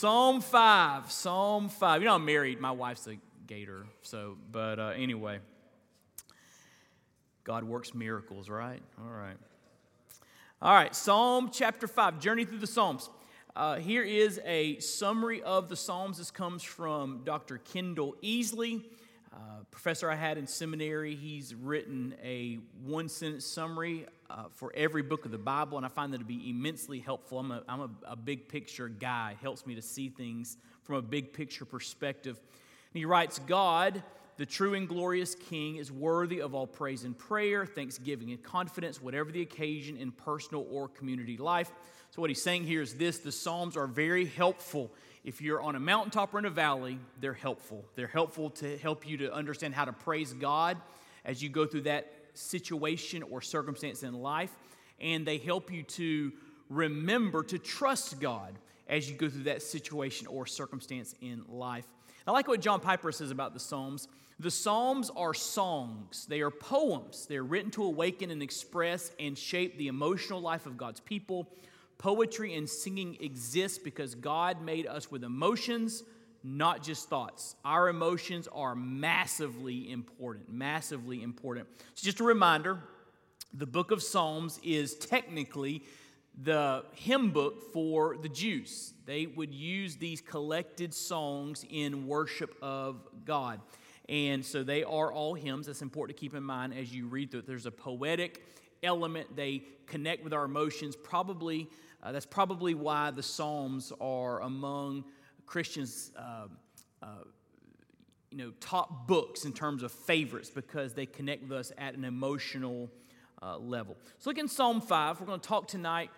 Psalm 5. Psalm 5. You know, I'm married. My wife's a gator. So, but uh, anyway, God works miracles, right? All right. All right. Psalm chapter 5. Journey through the Psalms. Uh, here is a summary of the Psalms. This comes from Dr. Kendell Easley. Uh, professor I had in seminary, he's written a one sentence summary uh, for every book of the Bible, and I find that to be immensely helpful. I'm, a, I'm a, a big picture guy, helps me to see things from a big picture perspective. And he writes God, the true and glorious King, is worthy of all praise and prayer, thanksgiving and confidence, whatever the occasion in personal or community life. So, what he's saying here is this the Psalms are very helpful if you're on a mountaintop or in a valley, they're helpful. They're helpful to help you to understand how to praise God as you go through that situation or circumstance in life. And they help you to remember to trust God as you go through that situation or circumstance in life. I like what John Piper says about the Psalms. The Psalms are songs, they are poems. They're written to awaken and express and shape the emotional life of God's people Poetry and singing exist because God made us with emotions, not just thoughts. Our emotions are massively important, massively important. So, just a reminder the book of Psalms is technically the hymn book for the Jews. They would use these collected songs in worship of God. And so they are all hymns. That's important to keep in mind as you read through it. There's a poetic element, they connect with our emotions, probably uh, that's probably why the Psalms are among Christians' uh, uh, you know, top books in terms of favorites because they connect with us at an emotional uh, level. So, look in Psalm 5. We're going to talk tonight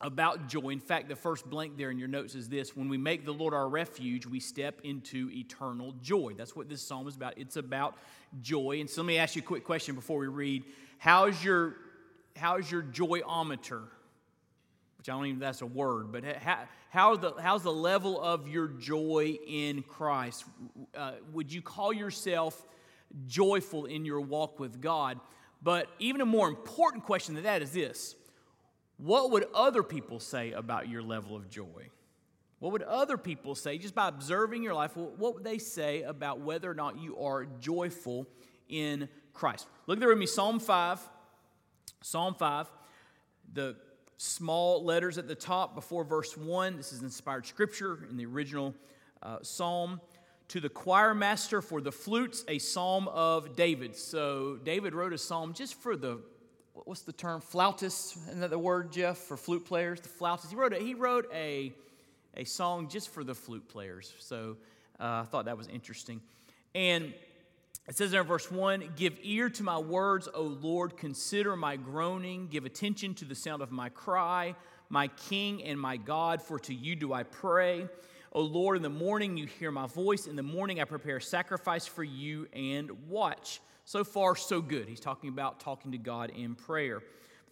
about joy. In fact, the first blank there in your notes is this When we make the Lord our refuge, we step into eternal joy. That's what this psalm is about. It's about joy. And so, let me ask you a quick question before we read. How's your, how's your joyometer? Which I don't even that's a word, but how, how the, how's the level of your joy in Christ? Uh, would you call yourself joyful in your walk with God? But even a more important question than that is this What would other people say about your level of joy? What would other people say just by observing your life? What would they say about whether or not you are joyful in Christ? Look there with me, Psalm 5. Psalm 5. The small letters at the top before verse 1. This is inspired scripture in the original uh, psalm. To the choir master for the flutes, a psalm of David. So David wrote a psalm just for the what's the term flautists isn't that the word jeff for flute players the flautists he wrote a, he wrote a, a song just for the flute players so uh, i thought that was interesting and it says in verse 1 Give ear to my words, O Lord, consider my groaning, give attention to the sound of my cry, my King and my God, for to you do I pray. O Lord, in the morning you hear my voice. In the morning I prepare sacrifice for you and watch. So far, so good. He's talking about talking to God in prayer.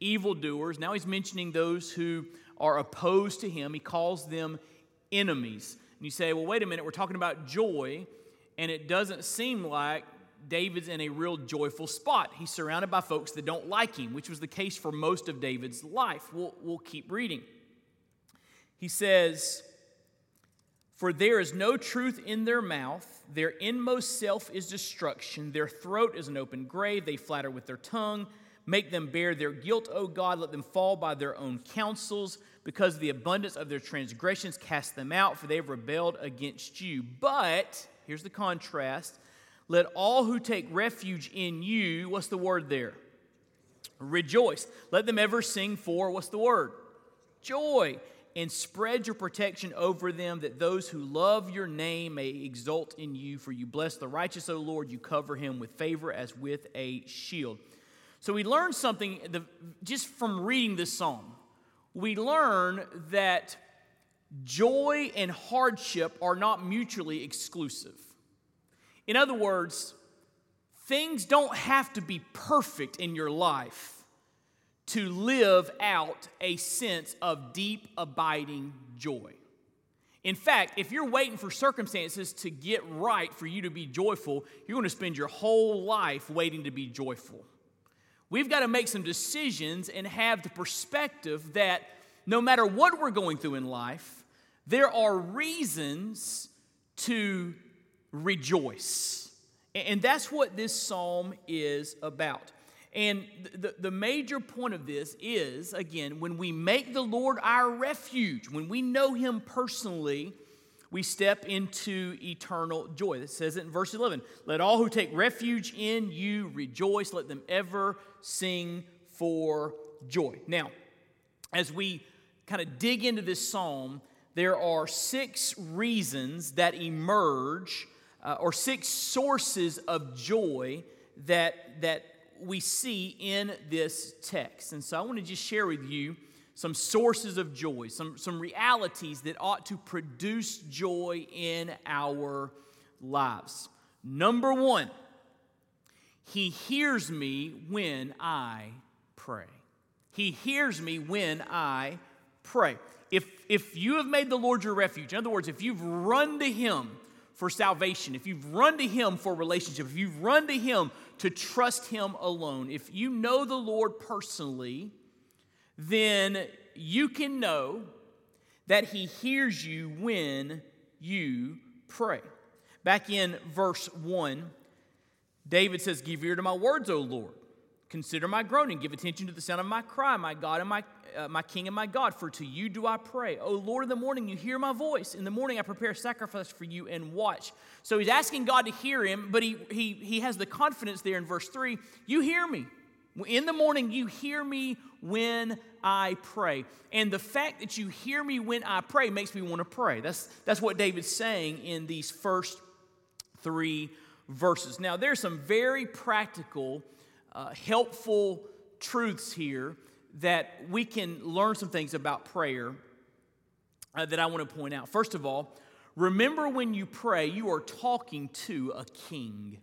evildoers. Now he's mentioning those who are opposed to him. He calls them enemies. And you say, well, wait a minute, we're talking about joy, and it doesn't seem like David's in a real joyful spot. He's surrounded by folks that don't like him, which was the case for most of David's life. We'll, we'll keep reading. He says, For there is no truth in their mouth, their inmost self is destruction, their throat is an open grave, they flatter with their tongue. Make them bear their guilt, O God. Let them fall by their own counsels. Because of the abundance of their transgressions, cast them out, for they have rebelled against you. But, here's the contrast Let all who take refuge in you, what's the word there? Rejoice. Let them ever sing for, what's the word? Joy. And spread your protection over them, that those who love your name may exult in you. For you bless the righteous, O Lord. You cover him with favor as with a shield. So we learn something just from reading this psalm. We learn that joy and hardship are not mutually exclusive. In other words, things don't have to be perfect in your life to live out a sense of deep, abiding joy. In fact, if you're waiting for circumstances to get right for you to be joyful, you're going to spend your whole life waiting to be joyful. We've got to make some decisions and have the perspective that no matter what we're going through in life, there are reasons to rejoice. And that's what this psalm is about. And the, the major point of this is, again, when we make the Lord our refuge, when we know Him personally, we step into eternal joy. It says it in verse 11 Let all who take refuge in you rejoice, let them ever sing for joy. Now, as we kind of dig into this psalm, there are six reasons that emerge, uh, or six sources of joy that, that we see in this text. And so I want to just share with you some sources of joy, some, some realities that ought to produce joy in our lives. Number one, He hears me when I pray. He hears me when I pray if, if you have made the Lord your refuge, in other words, if you've run to Him for salvation, if you've run to Him for relationship, if you've run to Him to trust Him alone, if you know the Lord personally, then you can know that He hears you when you pray. Back in verse 1, David says, Give ear to my words, O Lord. Consider my groaning. Give attention to the sound of my cry, my God and my uh, my King and my God, for to you do I pray. O Lord, in the morning you hear my voice. In the morning I prepare sacrifice for you and watch. So he's asking God to hear him, but he, he, he has the confidence there in verse 3 You hear me. In the morning you hear me when I pray. And the fact that you hear me when I pray makes me want to pray. That's, that's what David's saying in these first three verses. Now, there's some very practical, uh, helpful truths here that we can learn some things about prayer uh, that I want to point out. First of all, remember when you pray, you are talking to a king.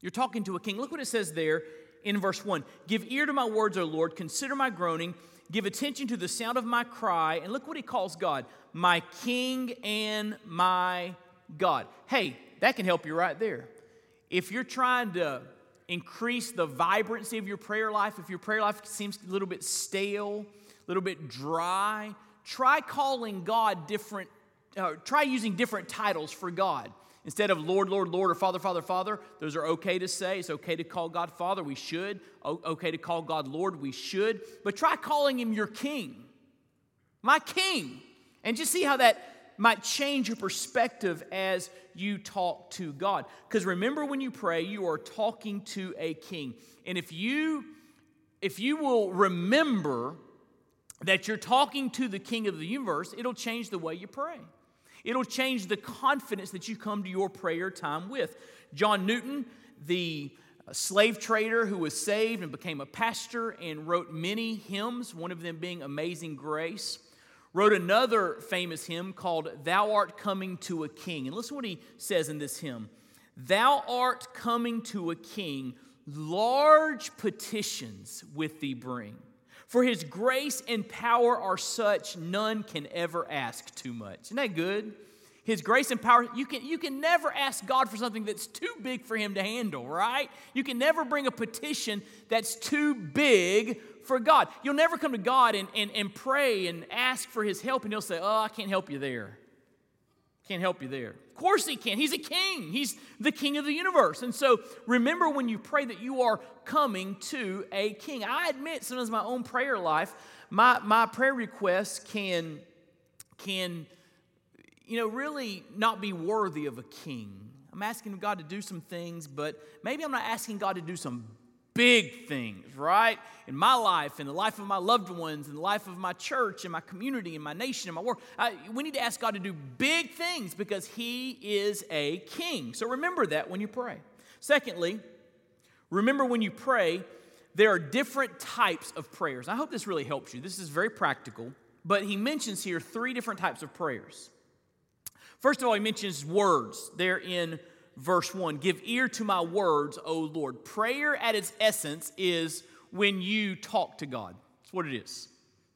You're talking to a king. Look what it says there in verse 1 Give ear to my words, O Lord, consider my groaning, give attention to the sound of my cry. And look what he calls God my king and my God. Hey, that can help you right there. If you're trying to increase the vibrancy of your prayer life. If your prayer life seems a little bit stale, a little bit dry, try calling God different, uh, try using different titles for God. Instead of Lord, Lord, Lord, or Father, Father, Father, those are okay to say. It's okay to call God Father, we should. O- okay to call God Lord, we should. But try calling Him your King, my King, and just see how that might change your perspective as you talk to God. Because remember, when you pray, you are talking to a king. And if you if you will remember that you're talking to the king of the universe, it'll change the way you pray. It'll change the confidence that you come to your prayer time with. John Newton, the slave trader who was saved and became a pastor and wrote many hymns, one of them being Amazing Grace wrote another famous hymn called Thou Art Coming to a King. And listen what he says in this hymn Thou art coming to a king, large petitions with thee bring. For his grace and power are such, none can ever ask too much. Isn't that good? His grace and power, you can, you can never ask God for something that's too big for him to handle, right? You can never bring a petition that's too big for God. You'll never come to God and, and, and pray and ask for his help, and he'll say, Oh, I can't help you there. Can't help you there. Of course he can. He's a king. He's the king of the universe. And so remember when you pray that you are coming to a king. I admit sometimes my own prayer life, my, my prayer requests can, can, you know, really not be worthy of a king. I'm asking God to do some things, but maybe I'm not asking God to do some big things, right? In my life, in the life of my loved ones, in the life of my church, in my community, in my nation, in my world. I, we need to ask God to do big things because He is a king. So remember that when you pray. Secondly, remember when you pray, there are different types of prayers. I hope this really helps you. This is very practical, but He mentions here three different types of prayers. First of all, He mentions words. They're in verse 1 Give ear to my words, O Lord. Prayer at its essence is when you talk to God. That's what it is.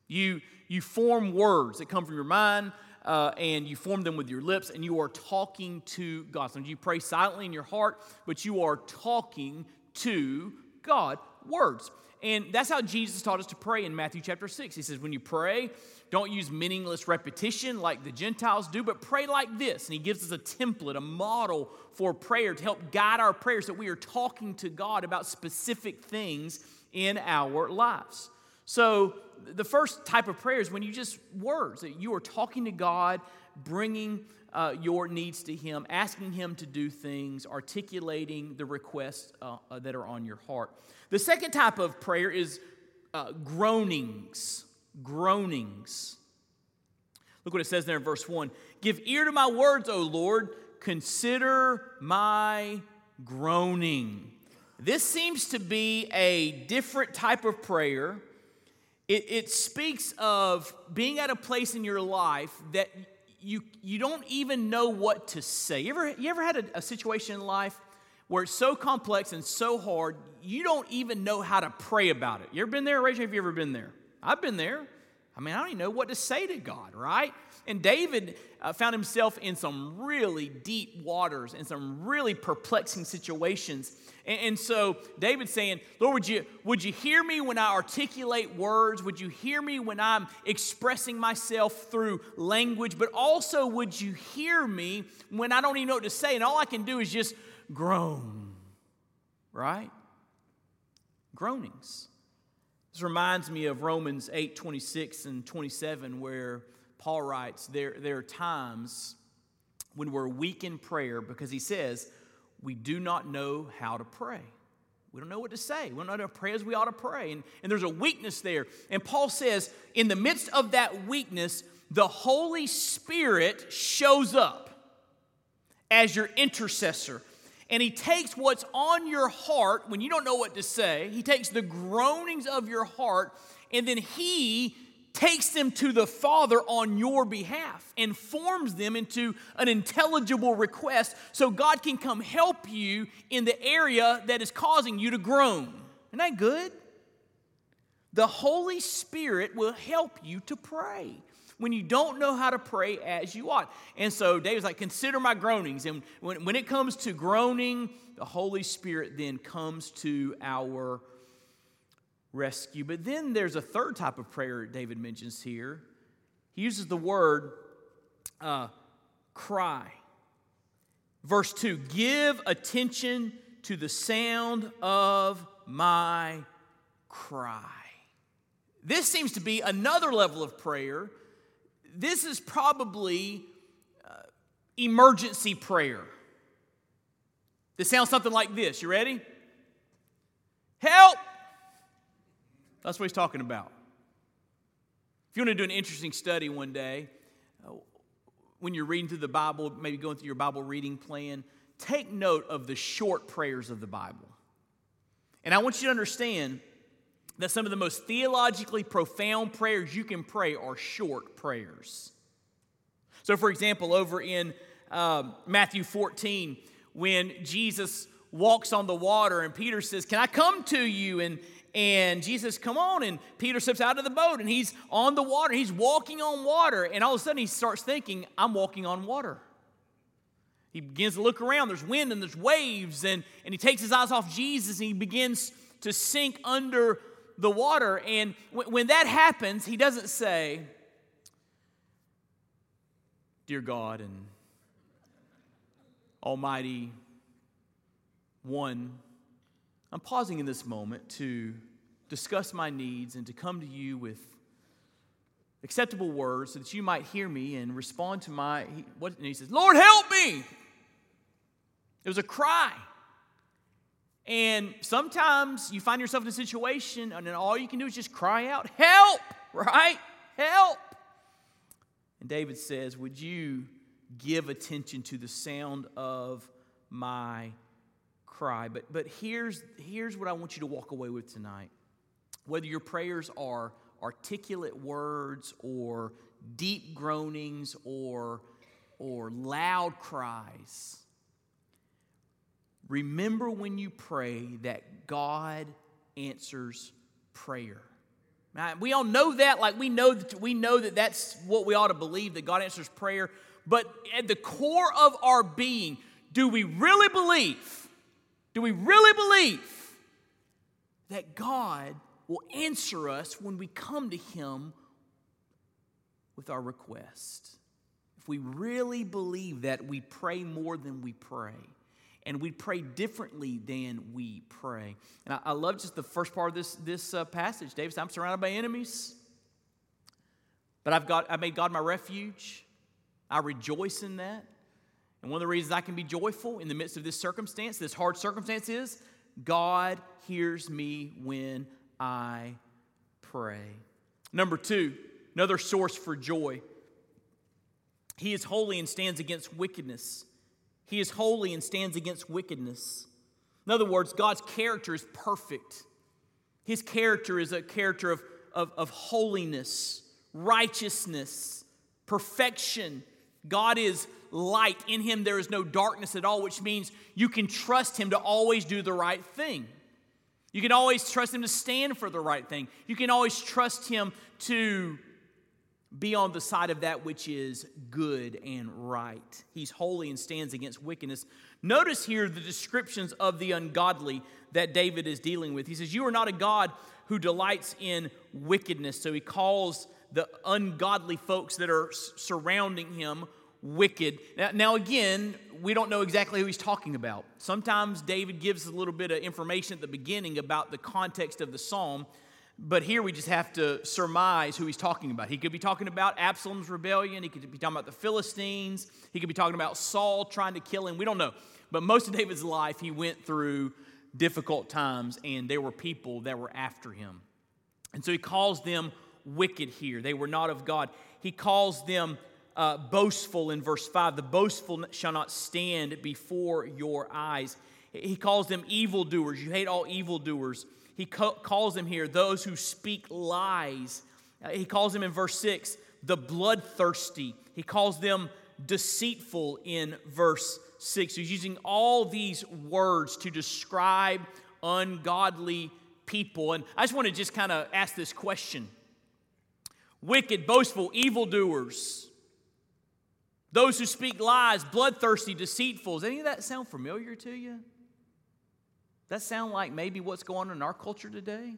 You, you form words that come from your mind. Uh, and you form them with your lips, and you are talking to God. Sometimes you pray silently in your heart, but you are talking to God. Words. And that's how Jesus taught us to pray in Matthew chapter 6. He says, When you pray, don't use meaningless repetition like the Gentiles do, but pray like this. And he gives us a template, a model for prayer to help guide our prayers that we are talking to God about specific things in our lives. So, the first type of prayer is when you just words, that you are talking to God, bringing uh, your needs to Him, asking Him to do things, articulating the requests uh, uh, that are on your heart. The second type of prayer is uh, groanings groanings. Look what it says there in verse 1 Give ear to my words, O Lord, consider my groaning. This seems to be a different type of prayer. It, it speaks of being at a place in your life that you, you don't even know what to say. You ever, you ever had a, a situation in life where it's so complex and so hard, you don't even know how to pray about it? You ever been there? Hand if you've ever been there. I've been there. I mean, I don't even know what to say to God, right? And David uh, found himself in some really deep waters and some really perplexing situations. And, and, so David's saying, Lord, would you, would you hear me when I articulate words? Would you hear me when I'm expressing myself through language? But also, would you hear me when I don't even know what to say? And all I can do is just groan, right? Groanings. This reminds me of Romans 8 26 and 27, where Paul writes, there, there are times when we're weak in prayer because he says, we do not know how to pray. We don't know what to say. We don't know how to pray as we ought to pray. And, and there's a weakness there. And Paul says, in the midst of that weakness, the Holy Spirit shows up as your intercessor and he takes what's on your heart when you don't know what to say, he takes the groanings of your heart, and then he takes them to the Father on your behalf and forms them into an intelligible request so God can come help you in the area that is causing you to groan. Isn't that good? The Holy Spirit will help you to pray when you don't know how to pray as you ought. And so David's like, consider my groanings. And when, when it comes to groaning, the Holy Spirit then comes to our rescue. But then there's a third type of prayer David mentions here. He uses the word uh, cry. Verse 2 Give attention to the sound of my cry. This seems to be another level of prayer this is probably uh, emergency prayer. This sounds something like this. You ready? Help! That's what he's talking about. If you want to do an interesting study one day, uh, when you're reading through the Bible, maybe going through your Bible reading plan, take note of the short prayers of the Bible. And I want you to understand that some of the most theologically profound prayers you can pray are short prayers. So, for example, over in um, Matthew 14, when Jesus walks on the water and Peter says, Can I come to you? And, and Jesus, come on. And Peter steps out of the boat and he's on the water. He's walking on water. And all of a sudden he starts thinking, I'm walking on water. He begins to look around. There's wind and there's waves. And, and he takes his eyes off Jesus and he begins to sink under the water. And when that happens, he doesn't say, Dear God and Almighty One, I'm pausing in this moment to discuss my needs and to come to you with acceptable words so that you might hear me and respond to my what and he says lord help me It was a cry. And sometimes you find yourself in a situation and then all you can do is just cry out, Help, right? Help. And David says, Would you give attention to the sound of my cry? But, but here's, here's what I want you to walk away with tonight. Whether your prayers are articulate words or deep groanings or, or loud cries, remember when you pray that God answers prayer. Now, we all know that, like we know that we know that that's what we ought to believe that God answers prayer. But at the core of our being, do we really believe? Do we really believe that God will answer us when we come to Him with our request? If we really believe that, we pray more than we pray and we pray differently than we pray. And I, I love just the first part of this, this uh, passage. David said, I'm surrounded by enemies, but I've got, I made God my refuge. I rejoice in that. And one of the reasons I can be joyful in the midst of this circumstance, this hard circumstance, is God hears me when I pray. Number two, another source for joy. He is holy and stands against wickedness. He is holy and stands against wickedness. In other words, God's character is perfect. His character is a character of, of, of holiness, righteousness, perfection. God is light. In Him, there is no darkness at all, which means you can trust Him to always do the right thing. You can always trust Him to stand for the right thing. You can always trust Him to be on the side of that which is good and right. He's holy and stands against wickedness. Notice here the descriptions of the ungodly that David is dealing with. He says, You are not a God who delights in wickedness. So he calls the ungodly folks that are surrounding him wicked. Now, now, again, we don't know exactly who he's talking about. Sometimes David gives a little bit of information at the beginning about the context of the psalm. But here we just have to surmise who he's talking about. He could be talking about Absalom's rebellion. He could be talking about the Philistines. He could be talking about Saul trying to kill him. We don't know. But most of David's life, he went through difficult times, and there were people that were after him. And so he calls them wicked here. They were not of God. He calls them uh, boastful in verse 5. The boastful shall not stand before your eyes. He calls them evildoers. You hate all evildoers he calls them here those who speak lies. Uh, he calls them in verse 6 the bloodthirsty. He calls them deceitful in verse 6. He's using all these words to describe ungodly people. And I just want to just kind of ask this question wicked, boastful, evildoers, those who speak lies, bloodthirsty, deceitful. Does any of that sound familiar to you? that sound like maybe what's going on in our culture today?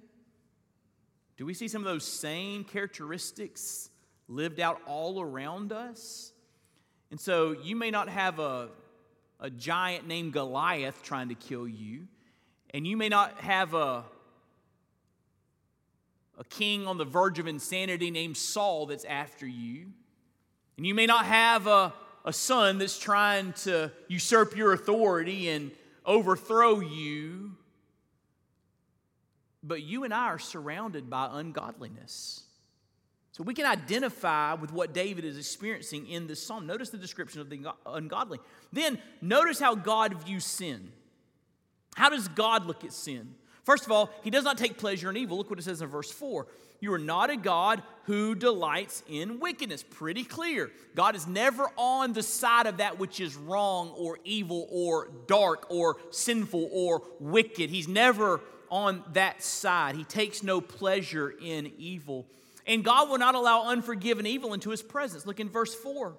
Do we see some of those same characteristics lived out all around us? And so you may not have a, a giant named Goliath trying to kill you, and you may not have a, a king on the verge of insanity named Saul that's after you, and you may not have a, a son that's trying to usurp your authority and overthrow you. But you and I are surrounded by ungodliness. So we can identify with what David is experiencing in this psalm. Notice the description of the ungodly. Then notice how God views sin. How does God look at sin? First of all, he does not take pleasure in evil. Look what it says in verse 4. You are not a God who delights in wickedness. Pretty clear. God is never on the side of that which is wrong or evil or dark or sinful or wicked. He's never on that side. He takes no pleasure in evil. And God will not allow unforgiven evil into his presence. Look in verse 4.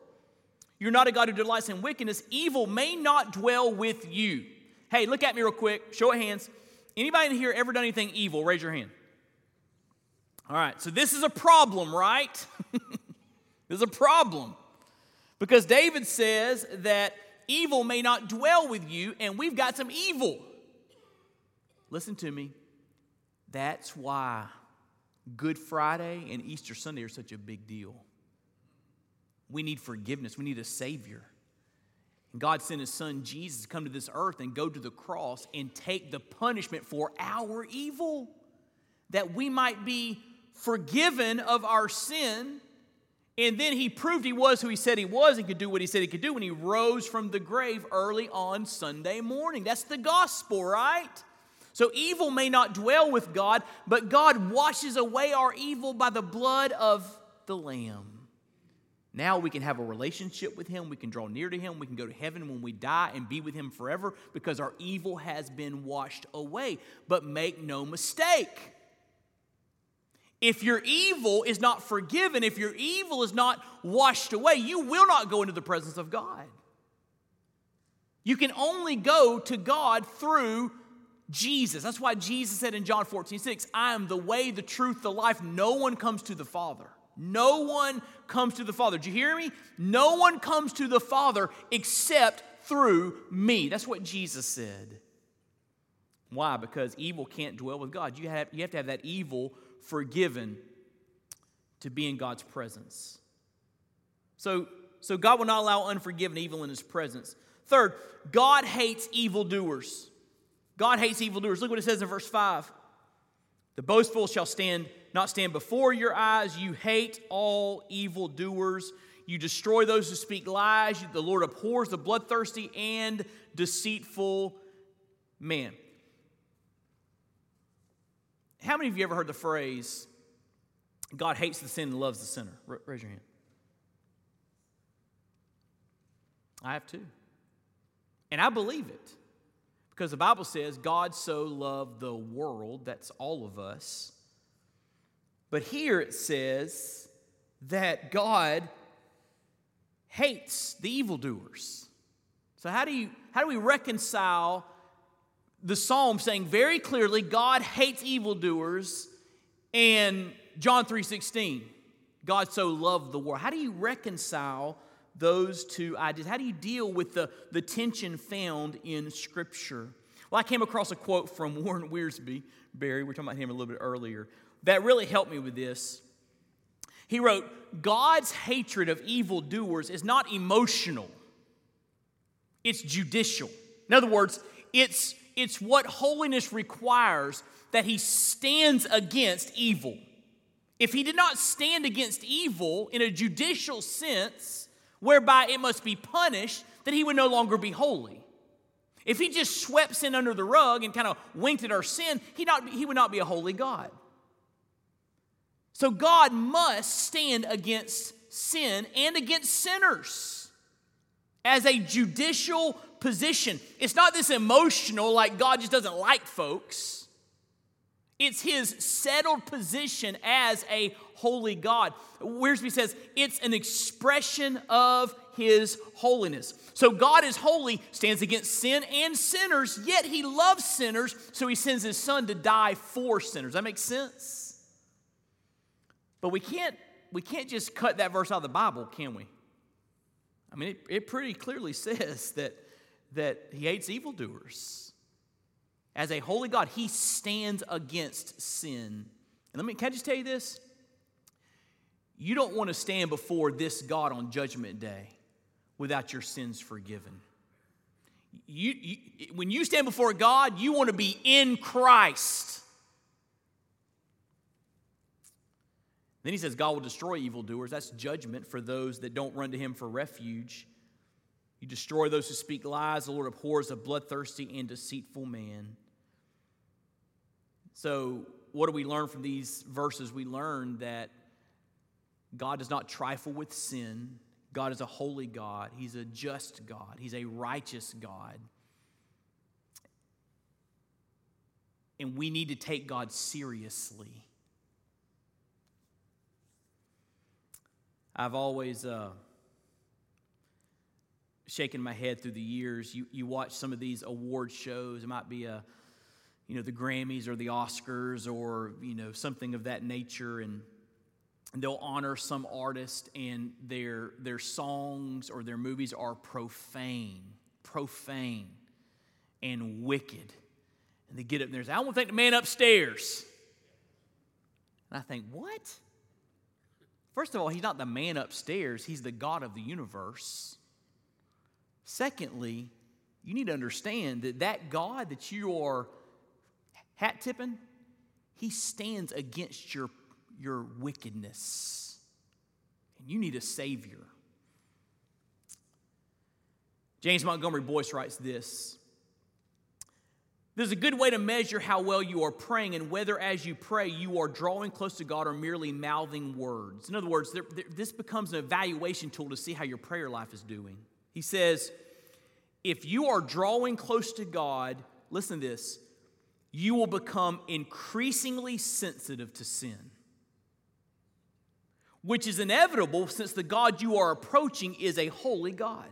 You're not a God who delights in wickedness. Evil may not dwell with you. Hey, look at me real quick. Show of hands. Anybody in here ever done anything evil? Raise your hand. All right, so this is a problem, right? There's a problem. Because David says that evil may not dwell with you, and we've got some evil. Listen to me. That's why Good Friday and Easter Sunday are such a big deal. We need forgiveness, we need a Savior. God sent his son Jesus to come to this earth and go to the cross and take the punishment for our evil, that we might be forgiven of our sin. And then he proved he was who he said he was and could do what he said he could do when he rose from the grave early on Sunday morning. That's the gospel, right? So evil may not dwell with God, but God washes away our evil by the blood of the Lamb. Now we can have a relationship with Him. We can draw near to Him. We can go to heaven when we die and be with Him forever because our evil has been washed away. But make no mistake. If your evil is not forgiven, if your evil is not washed away, you will not go into the presence of God. You can only go to God through Jesus. That's why Jesus said in John 14, 6, I am the way, the truth, the life. No one comes to the Father no one comes to the Father. Do you hear me? No one comes to the Father except through me. That's what Jesus said. Why? Because evil can't dwell with God. You have, you have to have that evil forgiven to be in God's presence. So, so God will not allow unforgiven evil in his presence. Third, God hates evildoers. God hates evildoers. Look what it says in verse 5. The boastful shall stand not stand before your eyes. You hate all evildoers. You destroy those who speak lies. The Lord abhors the bloodthirsty and deceitful man. How many of you ever heard the phrase, God hates the sin and loves the sinner? raise your hand. I have too. And I believe it. Because the Bible says God so loved the world, that's all of us, but here it says that God hates the evildoers. So how do you how do we reconcile the psalm saying very clearly God hates evildoers and John 3:16 God so loved the world. How do you reconcile those two ideas? How do you deal with the, the tension found in Scripture? Well, I came across a quote from Warren Wiersbe, Barry, we are talking about him a little bit earlier that really helped me with this. He wrote, God's hatred of evildoers is not emotional, it's judicial. In other words, it's, it's what holiness requires that he stands against evil. If he did not stand against evil in a judicial sense, whereby it must be punished, then he would no longer be holy. If he just swept sin under the rug and kind of winked at our sin, he, not, he would not be a holy God. So God must stand against sin and against sinners as a judicial position. It's not this emotional, like God just doesn't like folks. It's his settled position as a holy God. Wiersbe says it's an expression of his holiness. So God is holy, stands against sin and sinners, yet he loves sinners, so he sends his son to die for sinners. That makes sense? But we can't, we can't just cut that verse out of the Bible, can we? I mean, it, it pretty clearly says that, that he hates evildoers. As a holy God, he stands against sin. And let me, can I just tell you this? You don't want to stand before this God on Judgment Day without your sins forgiven. You, you, when you stand before God, you want to be in Christ. Then he says, God will destroy evildoers. That's judgment for those that don't run to him for refuge. You destroy those who speak lies. The Lord abhors a bloodthirsty and deceitful man. So, what do we learn from these verses? We learn that God does not trifle with sin. God is a holy God. He's a just God. He's a righteous God. And we need to take God seriously. I've always uh, shaken my head through the years. You, you watch some of these award shows, it might be a, you know, the Grammys or the Oscars or, you know, something of that nature, and, they'll honor some artist and their, their songs or their movies are profane, profane, and wicked. And they get up there and say, I want to thank the man upstairs. And I think, what? First of all, he's not the man upstairs, he's the God of the universe. Secondly, you need to understand that that God that you are hat tipping, he stands against your, your wickedness. And you need a Savior. James Montgomery Boice writes this There's a good way to measure how well you are praying and whether, as you pray, you are drawing close to God or merely mouthing words. In other words, there, there, this becomes an evaluation tool to see how your prayer life is doing. He says, If you are drawing close to God, listen to this, you will become increasingly sensitive to sin, which is inevitable since the God you are approaching is a holy God.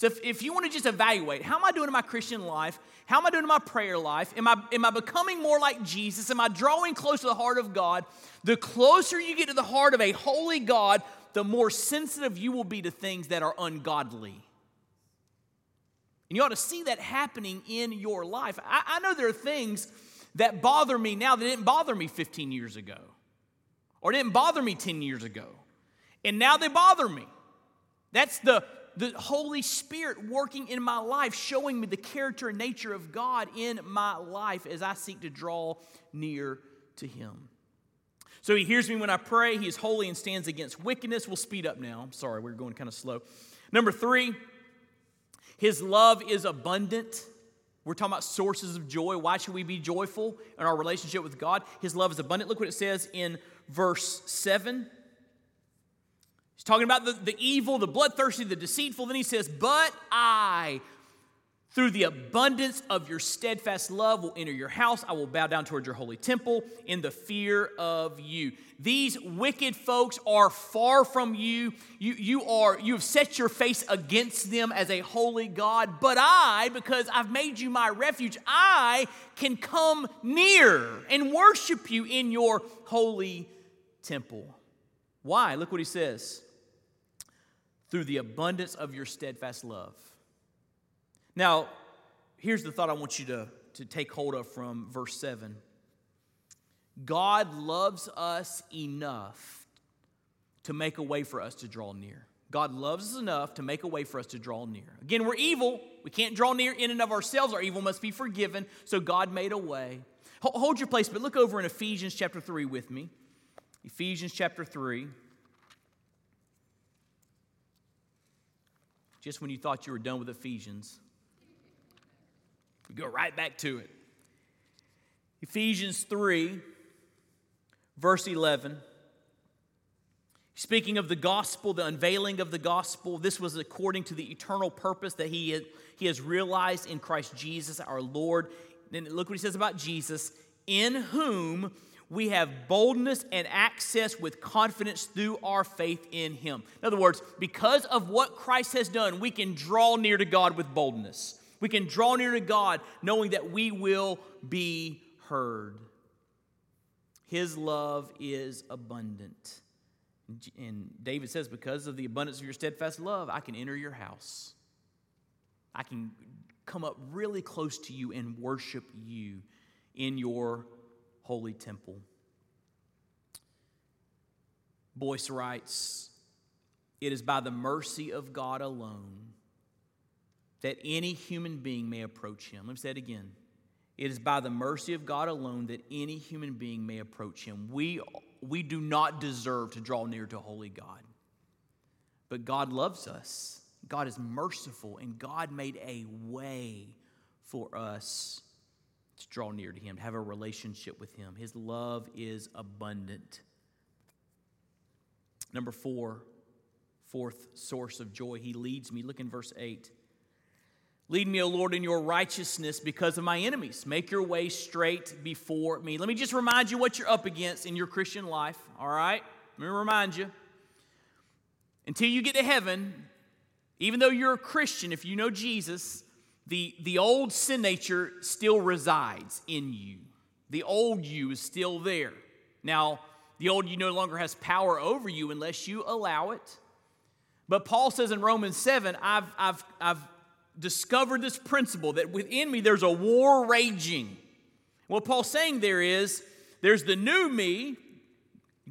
So if, if you want to just evaluate, how am I doing in my Christian life? How am I doing in my prayer life? Am I, am I becoming more like Jesus? Am I drawing close to the heart of God? The closer you get to the heart of a holy God, the more sensitive you will be to things that are ungodly. And you ought to see that happening in your life. I, I know there are things that bother me now that didn't bother me 15 years ago or didn't bother me 10 years ago. And now they bother me. That's the the Holy Spirit working in my life, showing me the character and nature of God in my life as I seek to draw near to Him. So He hears me when I pray. He is holy and stands against wickedness. We'll speed up now. I'm sorry, we're going kind of slow. Number three, His love is abundant. We're talking about sources of joy. Why should we be joyful in our relationship with God? His love is abundant. Look what it says in verse 7. He's talking about the, the evil, the bloodthirsty, the deceitful. Then he says, But I, through the abundance of your steadfast love, will enter your house. I will bow down towards your holy temple in the fear of you. These wicked folks are far from you. You, you are you have set your face against them as a holy God. But I, because I've made you my refuge, I can come near and worship you in your holy temple. Why? Look what he says through the abundance of your steadfast love. Now, here's the thought I want you to, to take hold of from verse 7 God loves us enough to make a way for us to draw near. God loves us enough to make a way for us to draw near. Again, we're evil. We can't draw near in and of ourselves. Our evil must be forgiven. So God made a way. Hold your place, but look over in Ephesians chapter 3 with me. Ephesians chapter 3. Just when you thought you were done with Ephesians. We go right back to it. Ephesians 3, verse 11. Speaking of the gospel, the unveiling of the gospel, this was according to the eternal purpose that he, had, he has realized in Christ Jesus our Lord. Then look what he says about Jesus, in whom we have boldness and access with confidence through our faith in Him. In other words, because of what Christ has done, we can draw near to God with boldness. We can draw near to God knowing that we will be heard. His love is abundant. And David says, Because of the abundance of your steadfast love, I can enter your house. I can come up really close to you and worship you in your holy temple. Boice writes, It is by the mercy of God alone that any human being may approach him. Let me say it again. It is by the mercy of God alone that any human being may approach him. We, we do not deserve to draw near to holy God. But God loves us. God is merciful, and God made a way for us to draw near to Him, to have a relationship with Him. His love is abundant. Number four, fourth source of joy, He leads me. Look in verse 8. Lead me, O Lord, in your righteousness because of my enemies. Make your way straight before me. Let me just remind you what you're up against in your Christian life, all right? Let me remind you. Until you get to heaven, even though you're a Christian, if you know Jesus, the, the old sin nature still resides in you. The old you is still there. Now, the old you no longer has power over you unless you allow it. But Paul says in Romans 7, I've, I've, I've discovered this principle that within me there's a war raging. What Paul's saying there is there's the new me,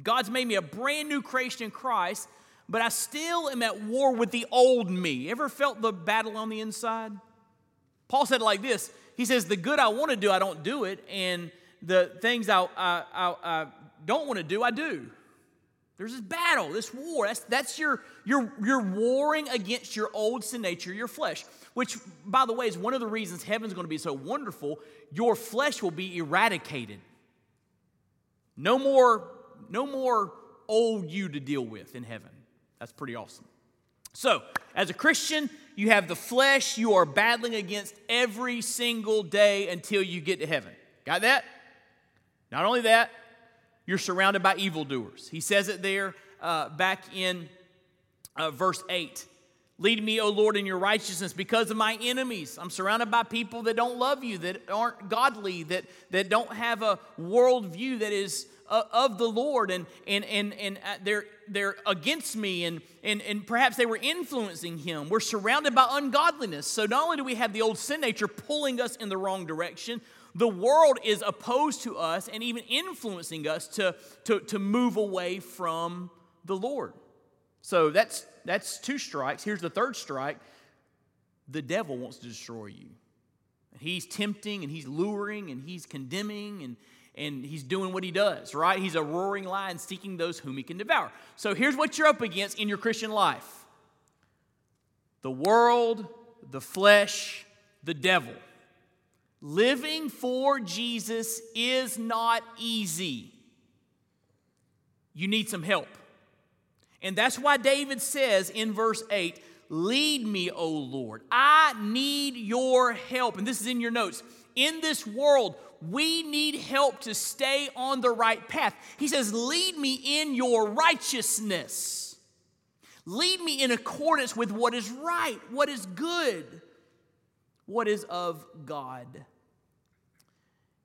God's made me a brand new creation in Christ, but I still am at war with the old me. Ever felt the battle on the inside? Paul said it like this He says, The good I want to do, I don't do it, and the things I, I, I, I don't want to do, I do. There's this battle, this war. That's, that's your, your, you're warring against your old sin nature, your flesh, which, by the way, is one of the reasons heaven's going to be so wonderful. Your flesh will be eradicated. No more, no more old you to deal with in heaven. That's pretty awesome. So, as a Christian, you have the flesh you are battling against every single day until you get to heaven. Got that? Not only that, you're surrounded by evildoers. He says it there uh, back in uh, verse 8. Lead me, O Lord, in your righteousness because of my enemies. I'm surrounded by people that don't love you, that aren't godly, that, that don't have a worldview that is uh, of the Lord, and, and, and, and uh, they're, they're against me, and, and, and perhaps they were influencing him. We're surrounded by ungodliness. So not only do we have the old sin nature pulling us in the wrong direction, the world is opposed to us and even influencing us to, to, to move away from the Lord. So that's, that's two strikes. Here's the third strike the devil wants to destroy you. He's tempting and he's luring and he's condemning and, and he's doing what he does, right? He's a roaring lion seeking those whom he can devour. So here's what you're up against in your Christian life the world, the flesh, the devil. Living for Jesus is not easy. You need some help. And that's why David says in verse 8, Lead me, O Lord. I need your help. And this is in your notes. In this world, we need help to stay on the right path. He says, Lead me in your righteousness. Lead me in accordance with what is right, what is good, what is of God.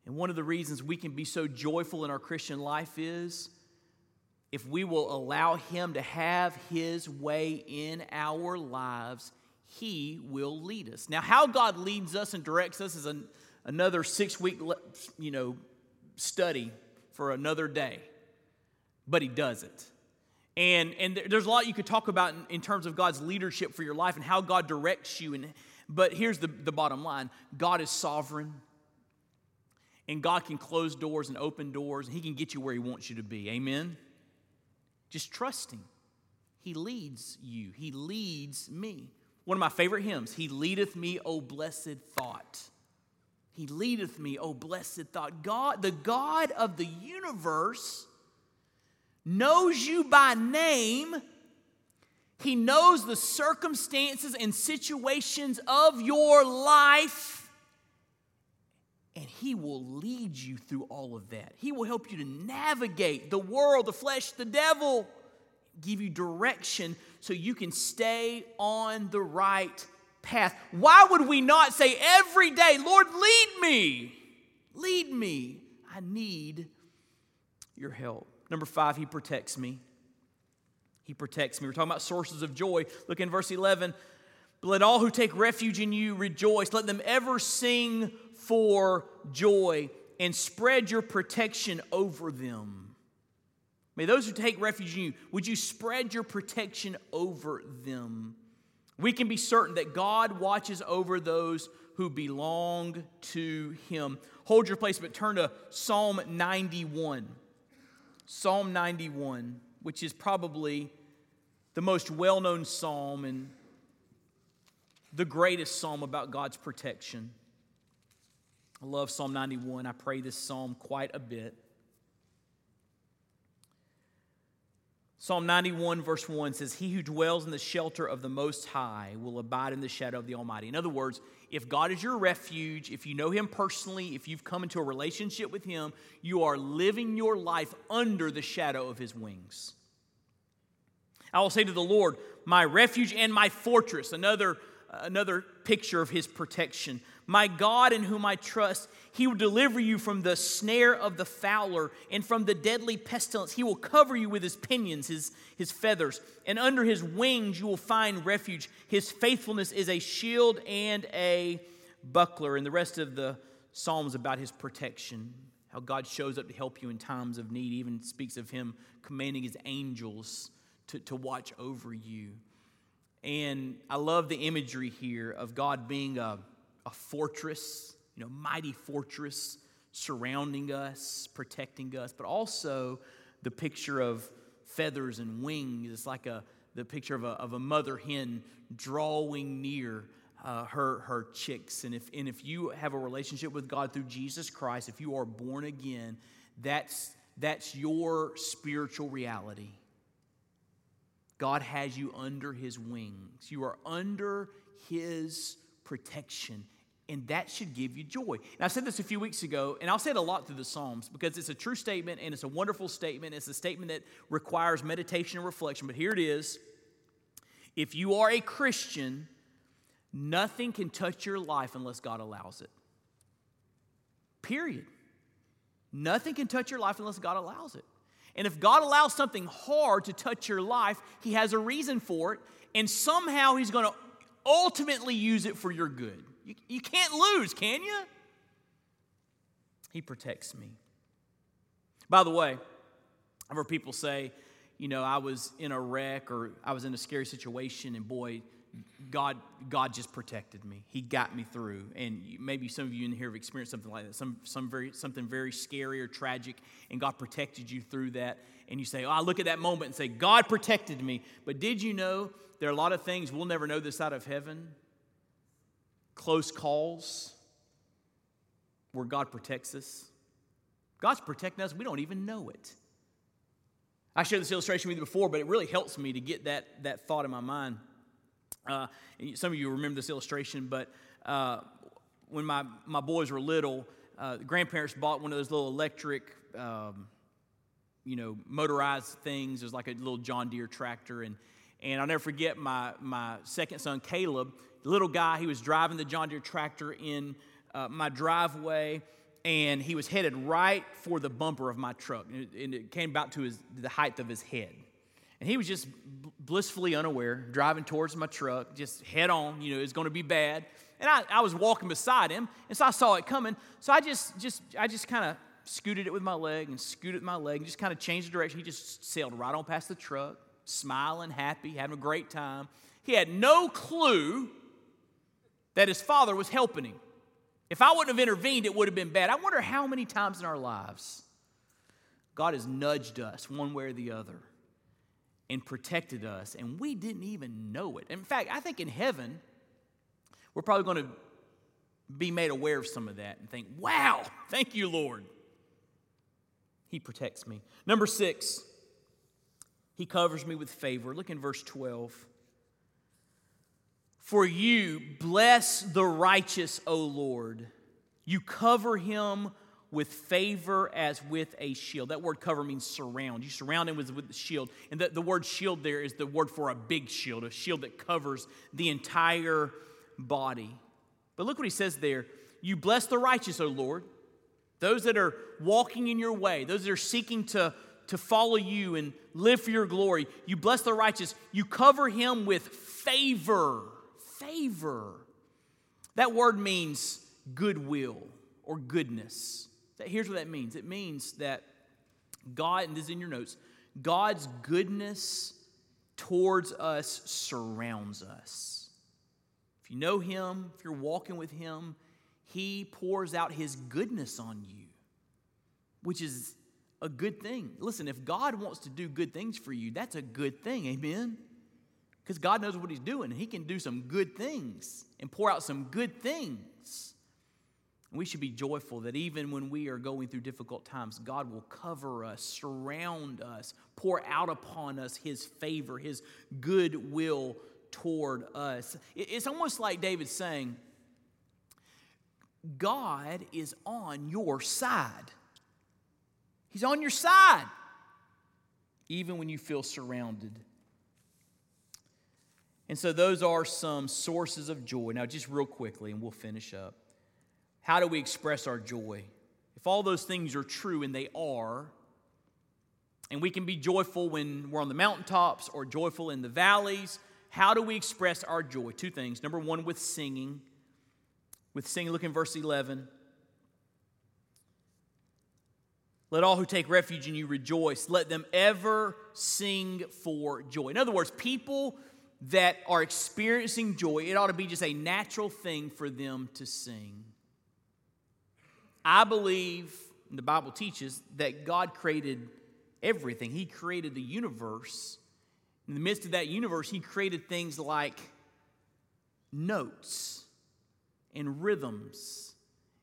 And one of the reasons we can be so joyful in our Christian life is if we will allow Him to have His way in our lives, He will lead us. Now, how God leads us and directs us is an, another six week you know, study for another day, but He does it. And, and there's a lot you could talk about in, in terms of God's leadership for your life and how God directs you. And, but here's the, the bottom line God is sovereign. And God can close doors and open doors, and He can get you where He wants you to be. Amen? Just trust Him. He leads you, He leads me. One of my favorite hymns He leadeth me, O blessed thought. He leadeth me, O blessed thought. God, the God of the universe, knows you by name. He knows the circumstances and situations of your life and He will lead you through all of that. He will help you to navigate the world, the flesh, the devil, give you direction so you can stay on the right path. Why would we not say every day, Lord, lead me? Lead me. I need your help. Number five, He protects me. He protects me. We're talking about sources of joy. Look in verse 11. Let all who take refuge in you rejoice. Let them ever sing for joy and spread your protection over them. May those who take refuge in you, would you spread your protection over them? We can be certain that God watches over those who belong to Him. Hold your place, but turn to Psalm 91. Psalm 91, which is probably the most well known psalm and the greatest psalm about God's protection. I love Psalm 91. I pray this psalm quite a bit. Psalm 91, verse 1 says, He who dwells in the shelter of the Most High will abide in the shadow of the Almighty. In other words, if God is your refuge, if you know Him personally, if you've come into a relationship with Him, you are living your life under the shadow of His wings. I will say to the Lord, My refuge and my fortress, another, another picture of His protection. My God in whom I trust, he will deliver you from the snare of the fowler and from the deadly pestilence. He will cover you with his pinions, his, his feathers, and under his wings you will find refuge. His faithfulness is a shield and a buckler. And the rest of the Psalms about his protection, how God shows up to help you in times of need, even speaks of him commanding his angels to, to watch over you. And I love the imagery here of God being a, a fortress, you know, mighty fortress surrounding us, protecting us, but also the picture of feathers and wings. It's like a, the picture of a, of a mother hen drawing near uh, her, her chicks. And if, and if you have a relationship with God through Jesus Christ, if you are born again, that's, that's your spiritual reality. God has you under his wings. You are under his protection, and that should give you joy. Now, I said this a few weeks ago, and I'll say it a lot through the Psalms because it's a true statement and it's a wonderful statement. It's a statement that requires meditation and reflection, but here it is. If you are a Christian, nothing can touch your life unless God allows it. Period. Nothing can touch your life unless God allows it. And if God allows something hard to touch your life, He has a reason for it, and somehow He's going to ultimately use it for your good. You, you can't lose, can you? He protects me. By the way, I've heard people say, you know, I was in a wreck or I was in a scary situation, and boy, God, God just protected me. He got me through. And maybe some of you in here have experienced something like that, some, some very, something very scary or tragic, and God protected you through that. And you say, Oh, I look at that moment and say, God protected me. But did you know there are a lot of things we'll never know this side of heaven? Close calls where God protects us. God's protecting us, we don't even know it. I shared this illustration with you before, but it really helps me to get that, that thought in my mind. Uh, some of you remember this illustration, but uh, when my, my boys were little, uh, grandparents bought one of those little electric, um, you know, motorized things. It was like a little John Deere tractor. And, and I'll never forget my, my second son, Caleb, little guy, he was driving the John Deere tractor in uh, my driveway and he was headed right for the bumper of my truck. And it came about to his, the height of his head. And he was just blissfully unaware, driving towards my truck, just head on, you know, it's going to be bad. And I, I was walking beside him, and so I saw it coming. So I just, just, I just kind of scooted it with my leg and scooted my leg and just kind of changed the direction. He just sailed right on past the truck, smiling, happy, having a great time. He had no clue that his father was helping him. If I wouldn't have intervened, it would have been bad. I wonder how many times in our lives God has nudged us one way or the other and protected us, and we didn't even know it. In fact, I think in heaven, we're probably going to be made aware of some of that and think, wow, thank you, Lord. He protects me. Number six, he covers me with favor. Look in verse 12. For you bless the righteous, O Lord. You cover him with favor as with a shield. That word cover means surround. You surround him with, with the shield. And the, the word shield there is the word for a big shield, a shield that covers the entire body. But look what he says there. You bless the righteous, O Lord. Those that are walking in your way, those that are seeking to, to follow you and live for your glory. You bless the righteous. You cover him with favor. Favor. That word means goodwill or goodness. Here's what that means it means that God, and this is in your notes, God's goodness towards us surrounds us. If you know Him, if you're walking with Him, He pours out His goodness on you, which is a good thing. Listen, if God wants to do good things for you, that's a good thing. Amen? Because God knows what He's doing, He can do some good things and pour out some good things. We should be joyful that even when we are going through difficult times, God will cover us, surround us, pour out upon us His favor, His goodwill toward us. It's almost like David saying, God is on your side. He's on your side, even when you feel surrounded. And so, those are some sources of joy. Now, just real quickly, and we'll finish up. How do we express our joy? If all those things are true, and they are, and we can be joyful when we're on the mountaintops or joyful in the valleys, how do we express our joy? Two things. Number one, with singing. With singing, look in verse 11. Let all who take refuge in you rejoice. Let them ever sing for joy. In other words, people that are experiencing joy, it ought to be just a natural thing for them to sing. I believe, the Bible teaches, that God created everything. He created the universe. In the midst of that universe, He created things like notes and rhythms.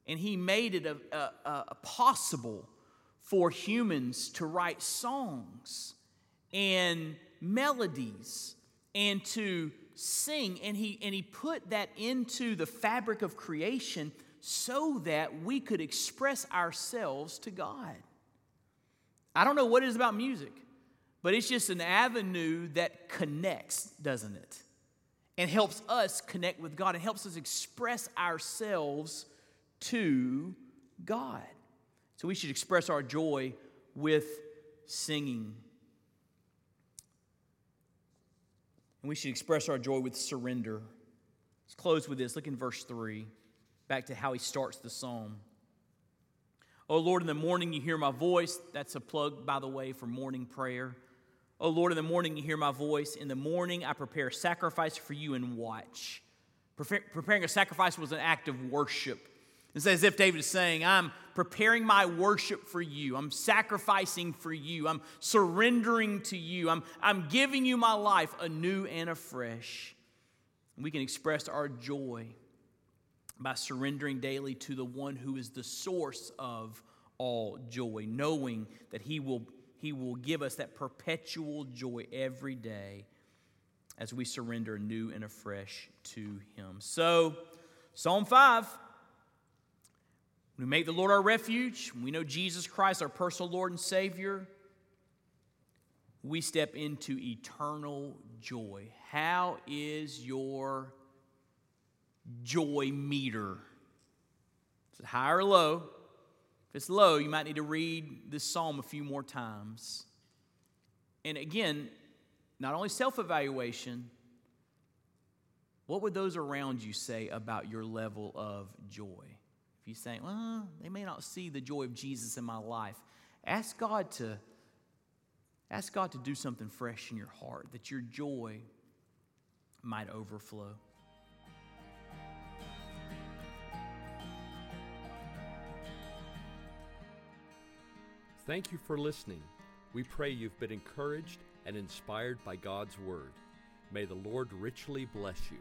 And He made it a, a, a possible for humans to write songs and melodies and to sing and he and he put that into the fabric of creation so that we could express ourselves to God. I don't know what it is about music, but it's just an avenue that connects, doesn't it? And helps us connect with God and helps us express ourselves to God. So we should express our joy with singing. And we should express our joy with surrender. Let's close with this. Look in verse 3, back to how he starts the psalm. Oh Lord, in the morning you hear my voice. That's a plug, by the way, for morning prayer. Oh Lord, in the morning you hear my voice. In the morning I prepare a sacrifice for you and watch. Preparing a sacrifice was an act of worship. It's as if David is saying, I'm preparing my worship for you. I'm sacrificing for you. I'm surrendering to you. I'm, I'm giving you my life anew and afresh. We can express our joy by surrendering daily to the one who is the source of all joy, knowing that he will, he will give us that perpetual joy every day as we surrender new and afresh to him. So, Psalm 5 we make the Lord our refuge, we know Jesus Christ, our personal Lord and Savior, we step into eternal joy. How is your joy meter? Is it high or low? If it's low, you might need to read this psalm a few more times. And again, not only self evaluation, what would those around you say about your level of joy? If you say, well, they may not see the joy of Jesus in my life, ask God to ask God to do something fresh in your heart that your joy might overflow. Thank you for listening. We pray you've been encouraged and inspired by God's Word. May the Lord richly bless you.